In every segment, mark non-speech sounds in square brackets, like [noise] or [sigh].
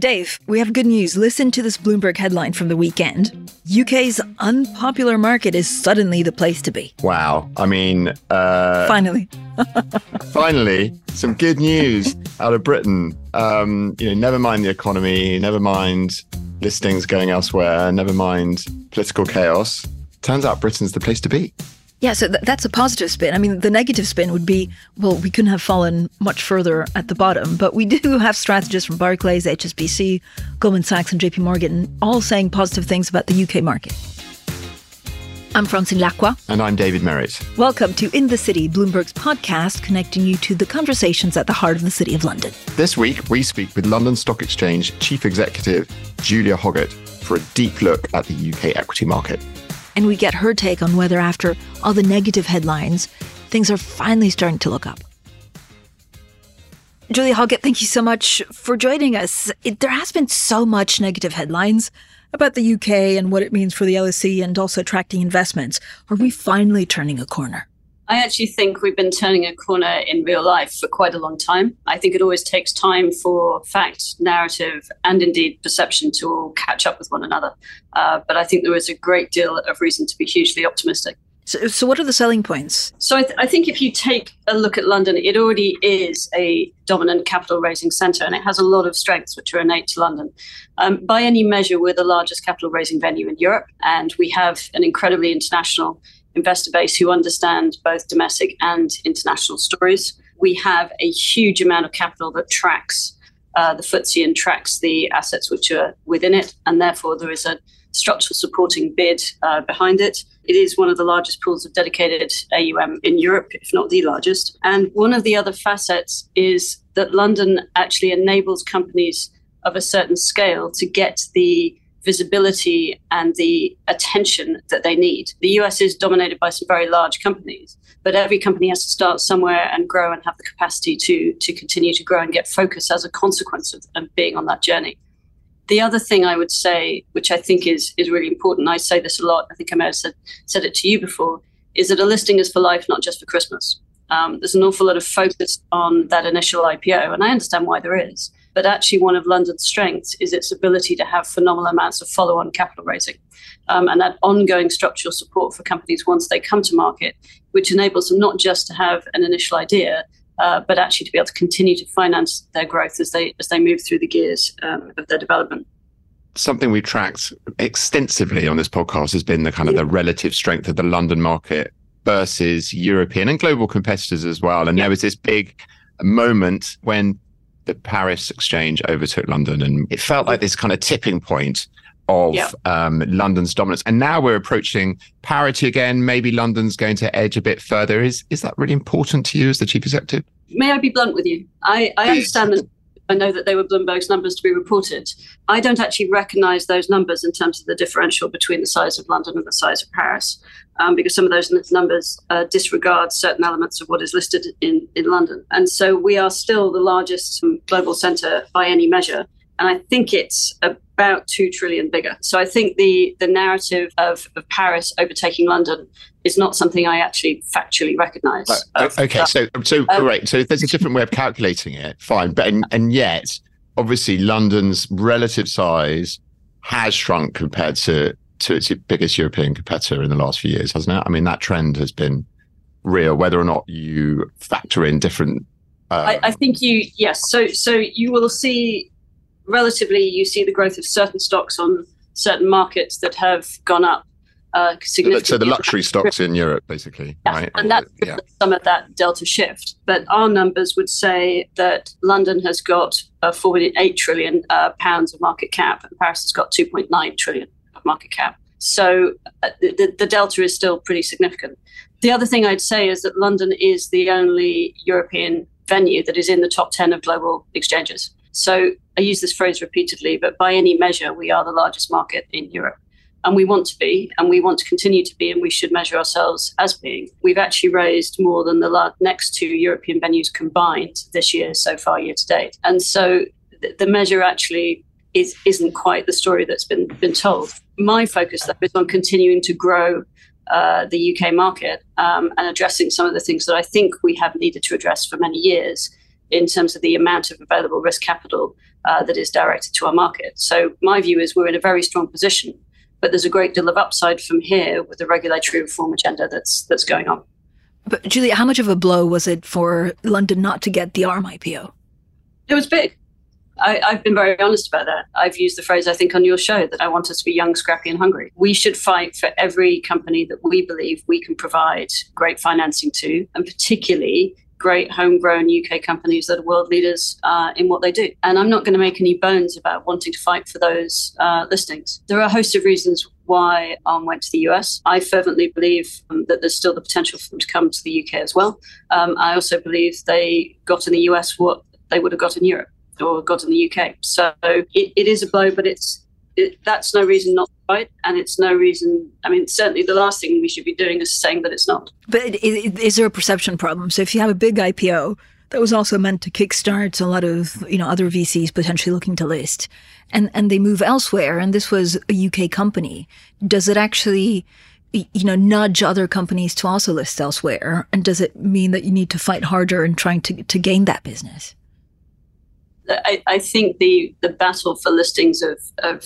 Dave, we have good news. Listen to this Bloomberg headline from the weekend. UK's unpopular market is suddenly the place to be. Wow. I mean, uh, finally. [laughs] finally, some good news out of Britain. Um, you know, never mind the economy, never mind listings going elsewhere, never mind political chaos. Turns out Britain's the place to be. Yeah, so th- that's a positive spin. I mean, the negative spin would be, well, we couldn't have fallen much further at the bottom, but we [laughs] do have strategists from Barclays, HSBC, Goldman Sachs, and JP Morgan all saying positive things about the UK market. I'm Francine Lacqua. And I'm David Merritt. Welcome to In the City, Bloomberg's podcast connecting you to the conversations at the heart of the City of London. This week, we speak with London Stock Exchange Chief Executive Julia Hoggett for a deep look at the UK equity market and we get her take on whether, after all the negative headlines, things are finally starting to look up. Julia Hoggett, thank you so much for joining us. It, there has been so much negative headlines about the UK and what it means for the LSE and also attracting investments. Are we finally turning a corner? I actually think we've been turning a corner in real life for quite a long time. I think it always takes time for fact, narrative, and indeed perception to all catch up with one another. Uh, but I think there is a great deal of reason to be hugely optimistic. So, so what are the selling points? So, I, th- I think if you take a look at London, it already is a dominant capital raising centre and it has a lot of strengths which are innate to London. Um, by any measure, we're the largest capital raising venue in Europe and we have an incredibly international investor base who understand both domestic and international stories. We have a huge amount of capital that tracks uh, the FTSE and tracks the assets which are within it, and therefore there is a structural supporting bid uh, behind it. It is one of the largest pools of dedicated AUM in Europe, if not the largest. And one of the other facets is that London actually enables companies of a certain scale to get the visibility and the attention that they need. The US is dominated by some very large companies, but every company has to start somewhere and grow and have the capacity to, to continue to grow and get focus as a consequence of, of being on that journey. The other thing I would say, which I think is, is really important, I say this a lot, I think I may have said, said it to you before, is that a listing is for life, not just for Christmas. Um, there's an awful lot of focus on that initial IPO, and I understand why there is. But actually, one of London's strengths is its ability to have phenomenal amounts of follow on capital raising um, and that ongoing structural support for companies once they come to market, which enables them not just to have an initial idea. Uh, but actually, to be able to continue to finance their growth as they as they move through the gears um, of their development something we've tracked extensively on this podcast has been the kind of the relative strength of the London market versus European and global competitors as well. And yeah. there was this big moment when the Paris exchange overtook London, and it felt like this kind of tipping point of yep. um, London's dominance. And now we're approaching parity again. Maybe London's going to edge a bit further. Is is that really important to you as the chief executive? May I be blunt with you? I, I understand that I know that they were Bloomberg's numbers to be reported. I don't actually recognize those numbers in terms of the differential between the size of London and the size of Paris, um, because some of those numbers uh, disregard certain elements of what is listed in, in London. And so we are still the largest global center by any measure. And I think it's about two trillion bigger. So I think the the narrative of, of Paris overtaking London is not something I actually factually recognise. okay, so so um, great. So there's a different way of calculating it. Fine, but and, and yet, obviously, London's relative size has shrunk compared to to its biggest European competitor in the last few years, hasn't it? I mean, that trend has been real, whether or not you factor in different. Um, I, I think you yes. So so you will see relatively you see the growth of certain stocks on certain markets that have gone up uh, significantly. So the luxury stocks in Europe, basically, yeah. right? And that's yeah. some of that delta shift. But our numbers would say that London has got uh, 4.8 trillion uh, pounds of market cap, and Paris has got 2.9 trillion of market cap. So uh, the, the delta is still pretty significant. The other thing I'd say is that London is the only European venue that is in the top 10 of global exchanges. So I use this phrase repeatedly, but by any measure, we are the largest market in Europe. And we want to be, and we want to continue to be, and we should measure ourselves as being. We've actually raised more than the next two European venues combined this year so far, year to date. And so the measure actually is, isn't quite the story that's been, been told. My focus, though, is on continuing to grow uh, the UK market um, and addressing some of the things that I think we have needed to address for many years in terms of the amount of available risk capital uh, that is directed to our market. So my view is we're in a very strong position, but there's a great deal of upside from here with the regulatory reform agenda that's that's going on. But Julia, how much of a blow was it for London not to get the ARM IPO? It was big. I, have been very honest about that. I've used the phrase, I think, on your show that I want us to be young, scrappy, and hungry. We should fight for every company that we believe we can provide great financing to, and particularly great homegrown UK companies that are world leaders uh, in what they do. And I'm not going to make any bones about wanting to fight for those uh, listings. There are a host of reasons why Arm went to the US. I fervently believe um, that there's still the potential for them to come to the UK as well. Um, I also believe they got in the US what they would have got in Europe or got in the UK. So it, it is a blow, but it's it, that's no reason not to fight, and it's no reason. I mean, certainly the last thing we should be doing is saying that it's not. But is there a perception problem? So if you have a big IPO that was also meant to kickstart a lot of you know other VCs potentially looking to list, and and they move elsewhere, and this was a UK company, does it actually? you know, nudge other companies to also list elsewhere? And does it mean that you need to fight harder in trying to, to gain that business? I, I think the the battle for listings of, of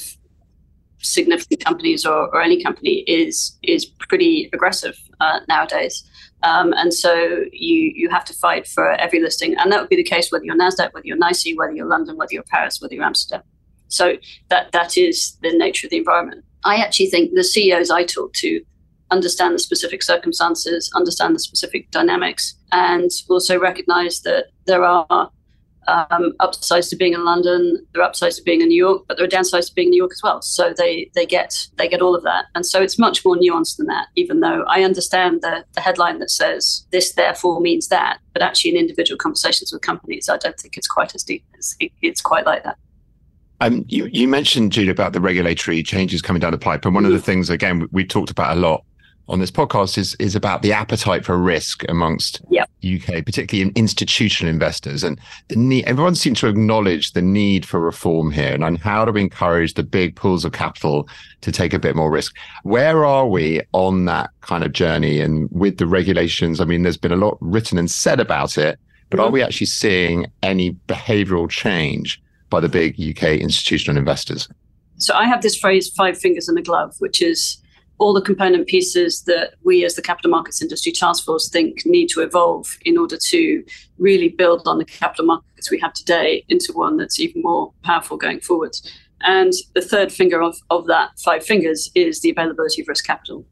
significant companies or, or any company is is pretty aggressive uh, nowadays. Um, and so you you have to fight for every listing, and that would be the case whether you're Nasdaq, whether you're NYSE, whether you're London, whether you're Paris, whether you're Amsterdam. So that that is the nature of the environment. I actually think the CEOs I talk to understand the specific circumstances, understand the specific dynamics, and also recognize that there are um, upsides to being in London, there are upsides to being in New York, but there are downsides to being in New York as well. So they they get they get all of that, and so it's much more nuanced than that. Even though I understand the the headline that says this therefore means that, but actually in individual conversations with companies, I don't think it's quite as deep. As, it, it's quite like that. Um, you, you mentioned, Jude, about the regulatory changes coming down the pipe. And one mm-hmm. of the things, again, we talked about a lot on this podcast is is about the appetite for risk amongst yep. UK, particularly in institutional investors, and the need. Everyone seems to acknowledge the need for reform here, and, and how do we encourage the big pools of capital to take a bit more risk? Where are we on that kind of journey? And with the regulations, I mean, there's been a lot written and said about it, but mm-hmm. are we actually seeing any behavioural change by the big UK institutional investors? So I have this phrase, five fingers in a glove, which is all the component pieces that we as the capital markets industry task force think need to evolve in order to really build on the capital markets we have today into one that's even more powerful going forward. And the third finger of, of that five fingers is the availability of risk capital.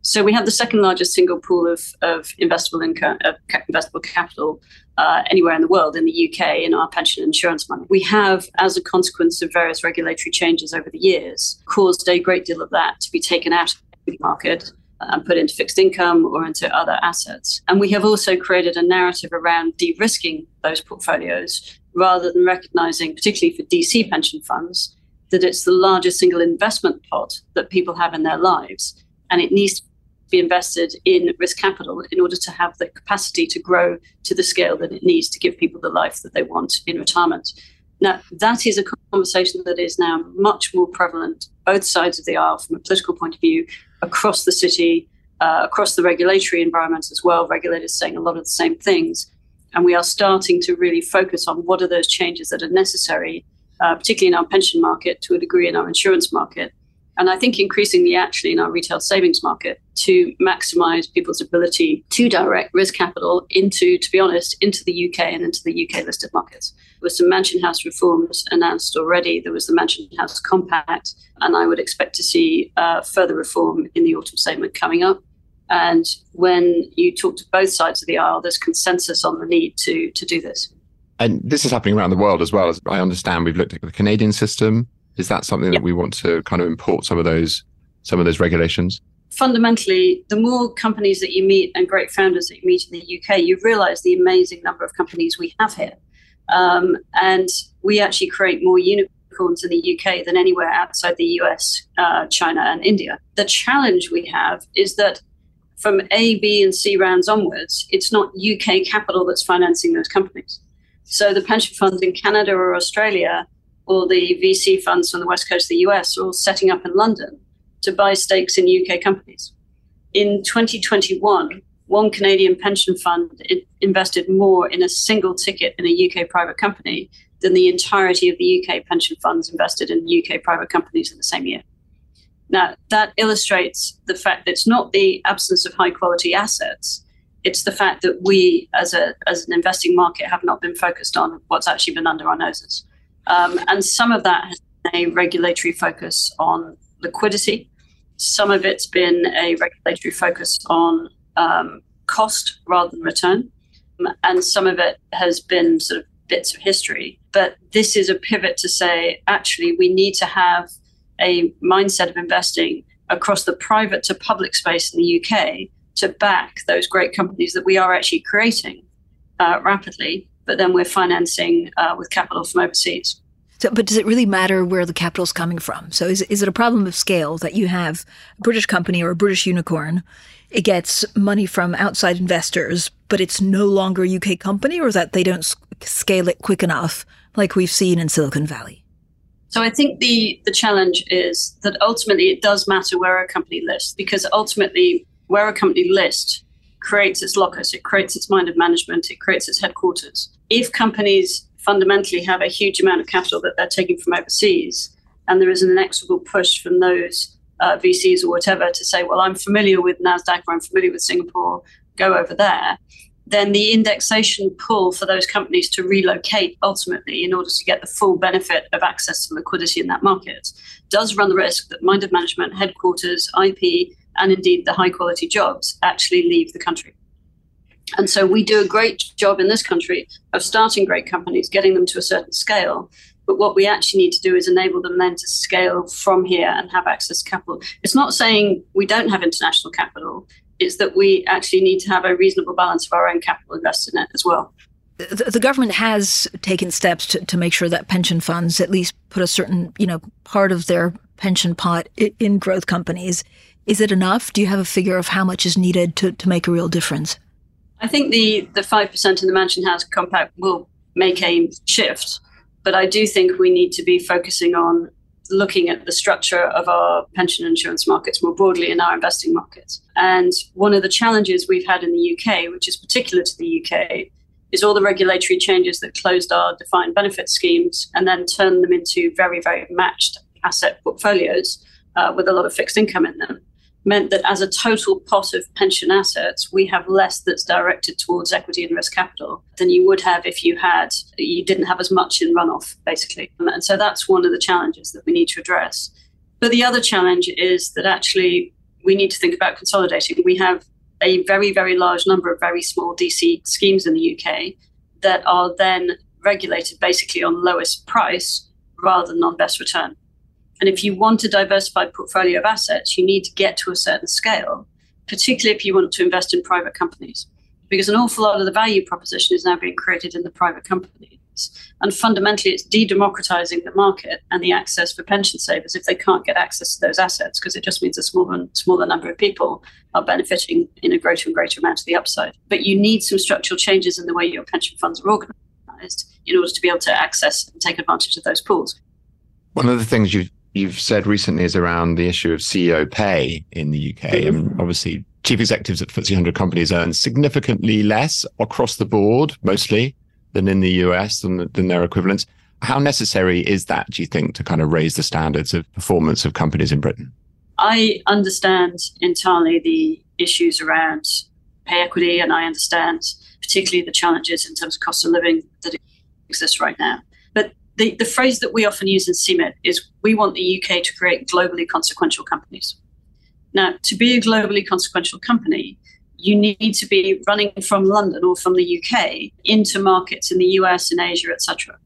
So we have the second largest single pool of, of investable income, uh, investable capital uh, anywhere in the world, in the UK, in our pension insurance money. We have, as a consequence of various regulatory changes over the years, caused a great deal of that to be taken out market and put into fixed income or into other assets. And we have also created a narrative around de risking those portfolios rather than recognizing, particularly for DC pension funds, that it's the largest single investment pot that people have in their lives. And it needs to be invested in risk capital in order to have the capacity to grow to the scale that it needs to give people the life that they want in retirement. Now, that is a conversation that is now much more prevalent, both sides of the aisle from a political point of view, across the city, uh, across the regulatory environment as well. Regulators saying a lot of the same things. And we are starting to really focus on what are those changes that are necessary, uh, particularly in our pension market, to a degree in our insurance market. And I think increasingly, actually, in our retail savings market, to maximize people's ability to direct risk capital into, to be honest, into the UK and into the UK listed markets. There were some Mansion House reforms announced already. There was the Mansion House Compact, and I would expect to see uh, further reform in the autumn statement coming up. And when you talk to both sides of the aisle, there's consensus on the need to to do this. And this is happening around the world as well. As I understand, we've looked at the Canadian system. Is that something that we want to kind of import some of those some of those regulations? fundamentally, the more companies that you meet and great founders that you meet in the UK, you realize the amazing number of companies we have here. Um, and we actually create more unicorns in the UK than anywhere outside the US, uh, China, and India. The challenge we have is that from A, B, and C rounds onwards, it's not UK capital that's financing those companies. So the pension funds in Canada or Australia, or the VC funds from the west coast of the US, are all setting up in London to buy stakes in UK companies. In 2021, one Canadian pension fund invested more in a single ticket in a UK private company than the entirety of the UK pension funds invested in UK private companies in the same year. Now, that illustrates the fact that it's not the absence of high quality assets, it's the fact that we, as, a, as an investing market, have not been focused on what's actually been under our noses. Um, and some of that has been a regulatory focus on liquidity. Some of it's been a regulatory focus on um, cost rather than return. And some of it has been sort of bits of history. But this is a pivot to say, actually, we need to have a mindset of investing across the private to public space in the UK to back those great companies that we are actually creating uh, rapidly, but then we're financing uh, with capital from overseas. So, but does it really matter where the capital is coming from? So, is, is it a problem of scale that you have a British company or a British unicorn? It gets money from outside investors, but it's no longer a UK company, or that they don't scale it quick enough, like we've seen in Silicon Valley? So I think the the challenge is that ultimately it does matter where a company lists because ultimately where a company lists creates its locus, it creates its mind of management, it creates its headquarters. If companies fundamentally have a huge amount of capital that they're taking from overseas, and there is an inexorable push from those uh, VCs or whatever to say, well, I'm familiar with NASDAQ or I'm familiar with Singapore, go over there, then the indexation pull for those companies to relocate ultimately in order to get the full benefit of access to liquidity in that market does run the risk that mind of management, headquarters, IP, and indeed the high quality jobs actually leave the country. And so we do a great job in this country of starting great companies, getting them to a certain scale. But what we actually need to do is enable them then to scale from here and have access to capital. It's not saying we don't have international capital, it's that we actually need to have a reasonable balance of our own capital invested in it as well. The, the government has taken steps to, to make sure that pension funds at least put a certain, you know, part of their pension pot in growth companies. Is it enough? Do you have a figure of how much is needed to, to make a real difference? I think the the five percent in the Mansion House Compact will make a shift, but I do think we need to be focusing on looking at the structure of our pension insurance markets more broadly in our investing markets. And one of the challenges we've had in the UK, which is particular to the UK, is all the regulatory changes that closed our defined benefit schemes and then turned them into very, very matched asset portfolios uh, with a lot of fixed income in them meant that as a total pot of pension assets, we have less that's directed towards equity and risk capital than you would have if you had you didn't have as much in runoff, basically. And so that's one of the challenges that we need to address. But the other challenge is that actually we need to think about consolidating. We have a very, very large number of very small DC schemes in the UK that are then regulated basically on lowest price rather than on best return. And if you want a diversified portfolio of assets, you need to get to a certain scale, particularly if you want to invest in private companies, because an awful lot of the value proposition is now being created in the private companies. And fundamentally, it's de democratizing the market and the access for pension savers if they can't get access to those assets, because it just means a smaller, smaller number of people are benefiting in a greater and greater amount of the upside. But you need some structural changes in the way your pension funds are organized in order to be able to access and take advantage of those pools. One of the things you you've said recently is around the issue of CEO pay in the UK. Mm-hmm. I obviously, chief executives at FTSE 100 companies earn significantly less across the board, mostly, than in the US than, than their equivalents. How necessary is that, do you think, to kind of raise the standards of performance of companies in Britain? I understand entirely the issues around pay equity, and I understand particularly the challenges in terms of cost of living that exist right now the, the phrase that we often use in CMIT is we want the UK to create globally consequential companies. Now, to be a globally consequential company, you need to be running from London or from the UK into markets in the US and Asia, etc.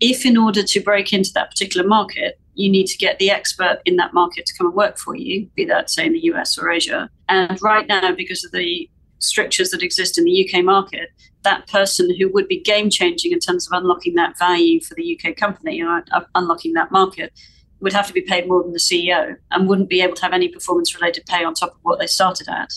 If, in order to break into that particular market, you need to get the expert in that market to come and work for you, be that, say, in the US or Asia. And right now, because of the strictures that exist in the UK market, that person who would be game changing in terms of unlocking that value for the UK company or uh, unlocking that market would have to be paid more than the CEO and wouldn't be able to have any performance related pay on top of what they started at.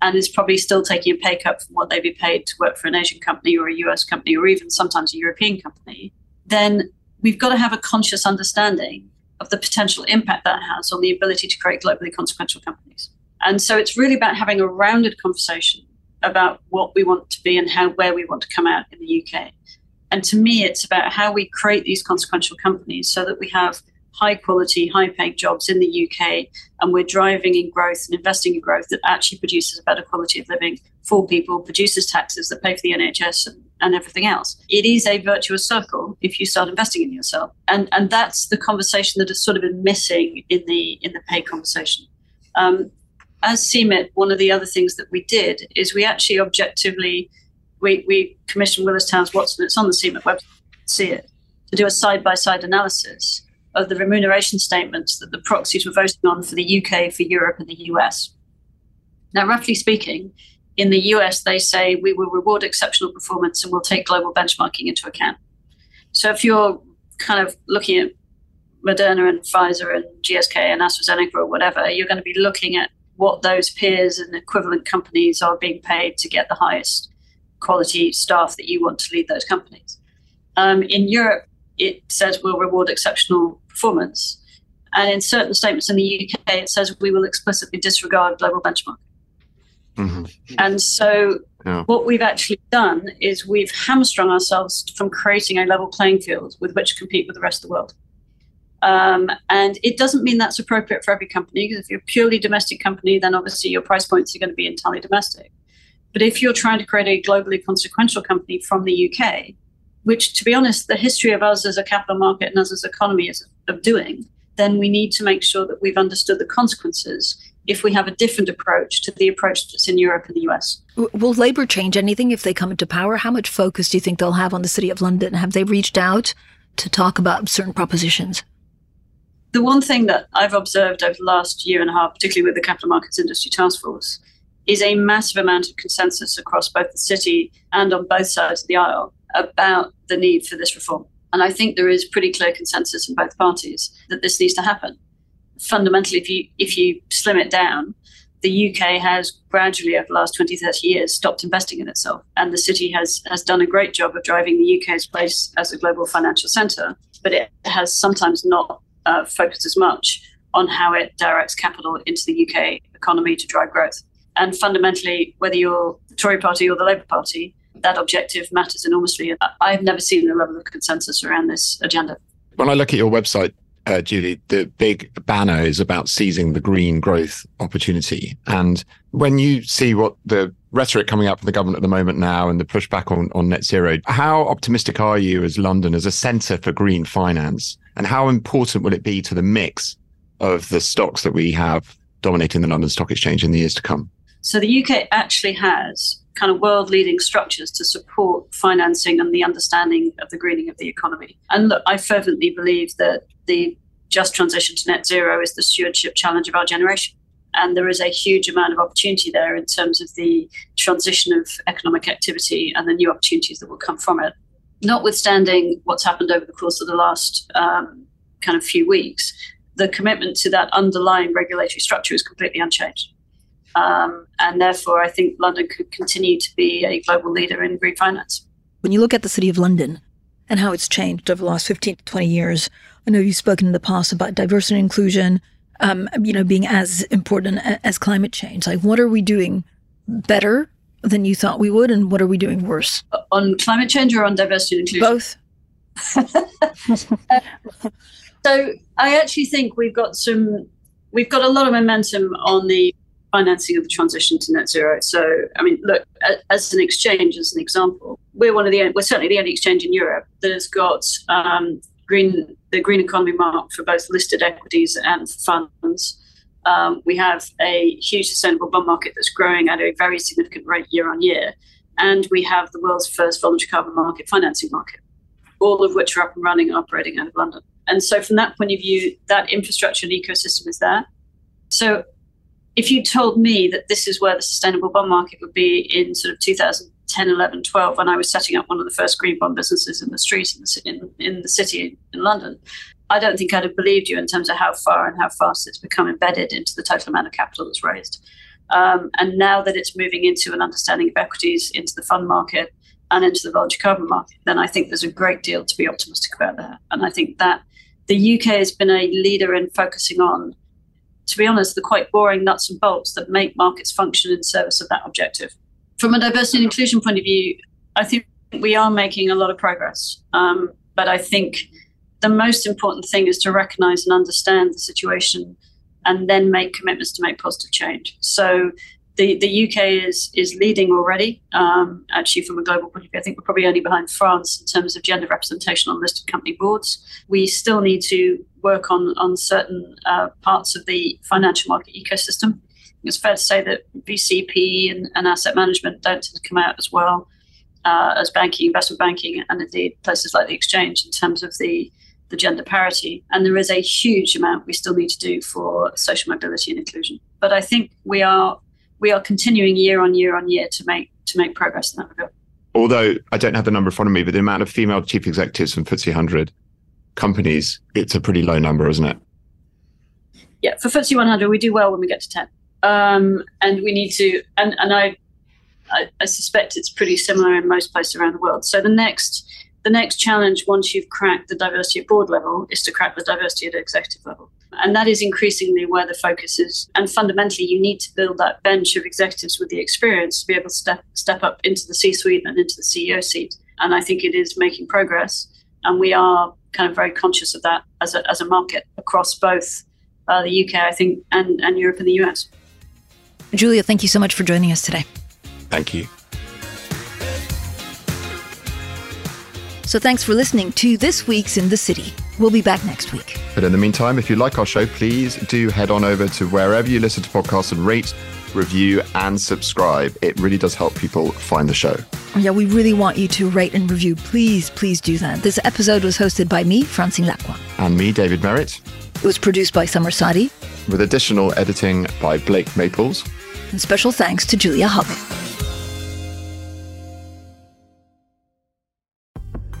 And is probably still taking a pay cut from what they'd be paid to work for an Asian company or a US company or even sometimes a European company. Then we've got to have a conscious understanding of the potential impact that has on the ability to create globally consequential companies. And so it's really about having a rounded conversation about what we want to be and how where we want to come out in the UK. And to me, it's about how we create these consequential companies so that we have high quality, high paid jobs in the UK and we're driving in growth and investing in growth that actually produces a better quality of living for people, produces taxes that pay for the NHS and, and everything else. It is a virtuous circle if you start investing in yourself. And and that's the conversation that has sort of been missing in the in the pay conversation. Um, as CMIT, one of the other things that we did is we actually objectively we, we commissioned Willis Towers Watson, it's on the CMIT website, see it, to do a side by side analysis of the remuneration statements that the proxies were voting on for the UK, for Europe, and the US. Now, roughly speaking, in the US, they say we will reward exceptional performance and we'll take global benchmarking into account. So if you're kind of looking at Moderna and Pfizer and GSK and AstraZeneca or whatever, you're going to be looking at what those peers and equivalent companies are being paid to get the highest quality staff that you want to lead those companies. Um, in Europe, it says we'll reward exceptional performance. And in certain statements in the UK, it says we will explicitly disregard global benchmark. Mm-hmm. And so, yeah. what we've actually done is we've hamstrung ourselves from creating a level playing field with which to compete with the rest of the world. Um, and it doesn't mean that's appropriate for every company, because if you're a purely domestic company, then obviously your price points are going to be entirely domestic. But if you're trying to create a globally consequential company from the UK, which, to be honest, the history of us as a capital market and us as an economy is of doing, then we need to make sure that we've understood the consequences if we have a different approach to the approach that's in Europe and the US. Will Labour change anything if they come into power? How much focus do you think they'll have on the City of London? Have they reached out to talk about certain propositions? The one thing that I've observed over the last year and a half, particularly with the Capital Markets Industry Task Force, is a massive amount of consensus across both the city and on both sides of the aisle about the need for this reform. And I think there is pretty clear consensus in both parties that this needs to happen. Fundamentally, if you if you slim it down, the UK has gradually over the last 20, 30 years stopped investing in itself. And the city has has done a great job of driving the UK's place as a global financial centre, but it has sometimes not uh, focused as much on how it directs capital into the UK economy to drive growth. And fundamentally, whether you're the Tory party or the Labour Party, that objective matters enormously. I've never seen a level of consensus around this agenda. When I look at your website, uh, Julie, the big banner is about seizing the green growth opportunity. And when you see what the rhetoric coming up from the government at the moment now and the pushback on, on net zero, how optimistic are you as London as a centre for green finance? And how important will it be to the mix of the stocks that we have dominating the London Stock Exchange in the years to come? So the UK actually has kind of world leading structures to support financing and the understanding of the greening of the economy. And look, I fervently believe that the just transition to net zero is the stewardship challenge of our generation. And there is a huge amount of opportunity there in terms of the transition of economic activity and the new opportunities that will come from it. Notwithstanding what's happened over the course of the last um, kind of few weeks, the commitment to that underlying regulatory structure is completely unchanged. Um, and therefore, I think London could continue to be a global leader in green finance. When you look at the City of London and how it's changed over the last 15 to 20 years, I know you've spoken in the past about diversity and inclusion, um, you know, being as important as climate change. Like, what are we doing better than you thought we would, and what are we doing worse? On climate change or on diversity and inclusion? Both. [laughs] [laughs] so I actually think we've got some, we've got a lot of momentum on the financing of the transition to net zero. So, I mean, look, as an exchange, as an example, we're one of the we're certainly the only exchange in Europe that has got um, green the green economy mark for both listed equities and funds. Um, we have a huge sustainable bond market that's growing at a very significant rate year on year, and we have the world's first voluntary carbon market financing market, all of which are up and running, operating out of London. And so, from that point of view, that infrastructure and ecosystem is there. So if you told me that this is where the sustainable bond market would be in sort of 2010, 11, 12, when I was setting up one of the first green bond businesses in the street in the, in, in the city in London, I don't think I'd have believed you in terms of how far and how fast it's become embedded into the total amount of capital that's raised. Um, and now that it's moving into an understanding of equities into the fund market and into the voluntary carbon market, then I think there's a great deal to be optimistic about there. And I think that the UK has been a leader in focusing on, to be honest, the quite boring nuts and bolts that make markets function in service of that objective. From a diversity and inclusion point of view, I think we are making a lot of progress. Um, but I think the most important thing is to recognize and understand the situation and then make commitments to make positive change. So the, the UK is is leading already. Um, actually, from a global point of view, I think we're probably only behind France in terms of gender representation on listed company boards. We still need to work on on certain uh, parts of the financial market ecosystem. It's fair to say that VCP and, and asset management don't tend to come out as well uh, as banking, investment banking, and indeed places like the exchange in terms of the the gender parity. And there is a huge amount we still need to do for social mobility and inclusion. But I think we are we are continuing year on year on year to make to make progress in that regard. Although I don't have the number in front of me, but the amount of female chief executives from FTSE 100 companies, it's a pretty low number, isn't it? Yeah, for FTSE 100, we do well when we get to 10. Um, and we need to, and, and I, I, I suspect it's pretty similar in most places around the world. So the next the next challenge, once you've cracked the diversity at board level, is to crack the diversity at executive level. And that is increasingly where the focus is. And fundamentally, you need to build that bench of executives with the experience to be able to step, step up into the C suite and into the CEO seat. And I think it is making progress. And we are kind of very conscious of that as a, as a market across both uh, the UK, I think, and, and Europe and the US. Julia, thank you so much for joining us today. Thank you. So thanks for listening to This Week's in the City. We'll be back next week. But in the meantime, if you like our show, please do head on over to wherever you listen to podcasts and rate, review, and subscribe. It really does help people find the show. Yeah, we really want you to rate and review. Please, please do that. This episode was hosted by me, Francine Lacqua. And me, David Merritt. It was produced by Summer Sadi. With additional editing by Blake Maples. And special thanks to Julia Hoggett.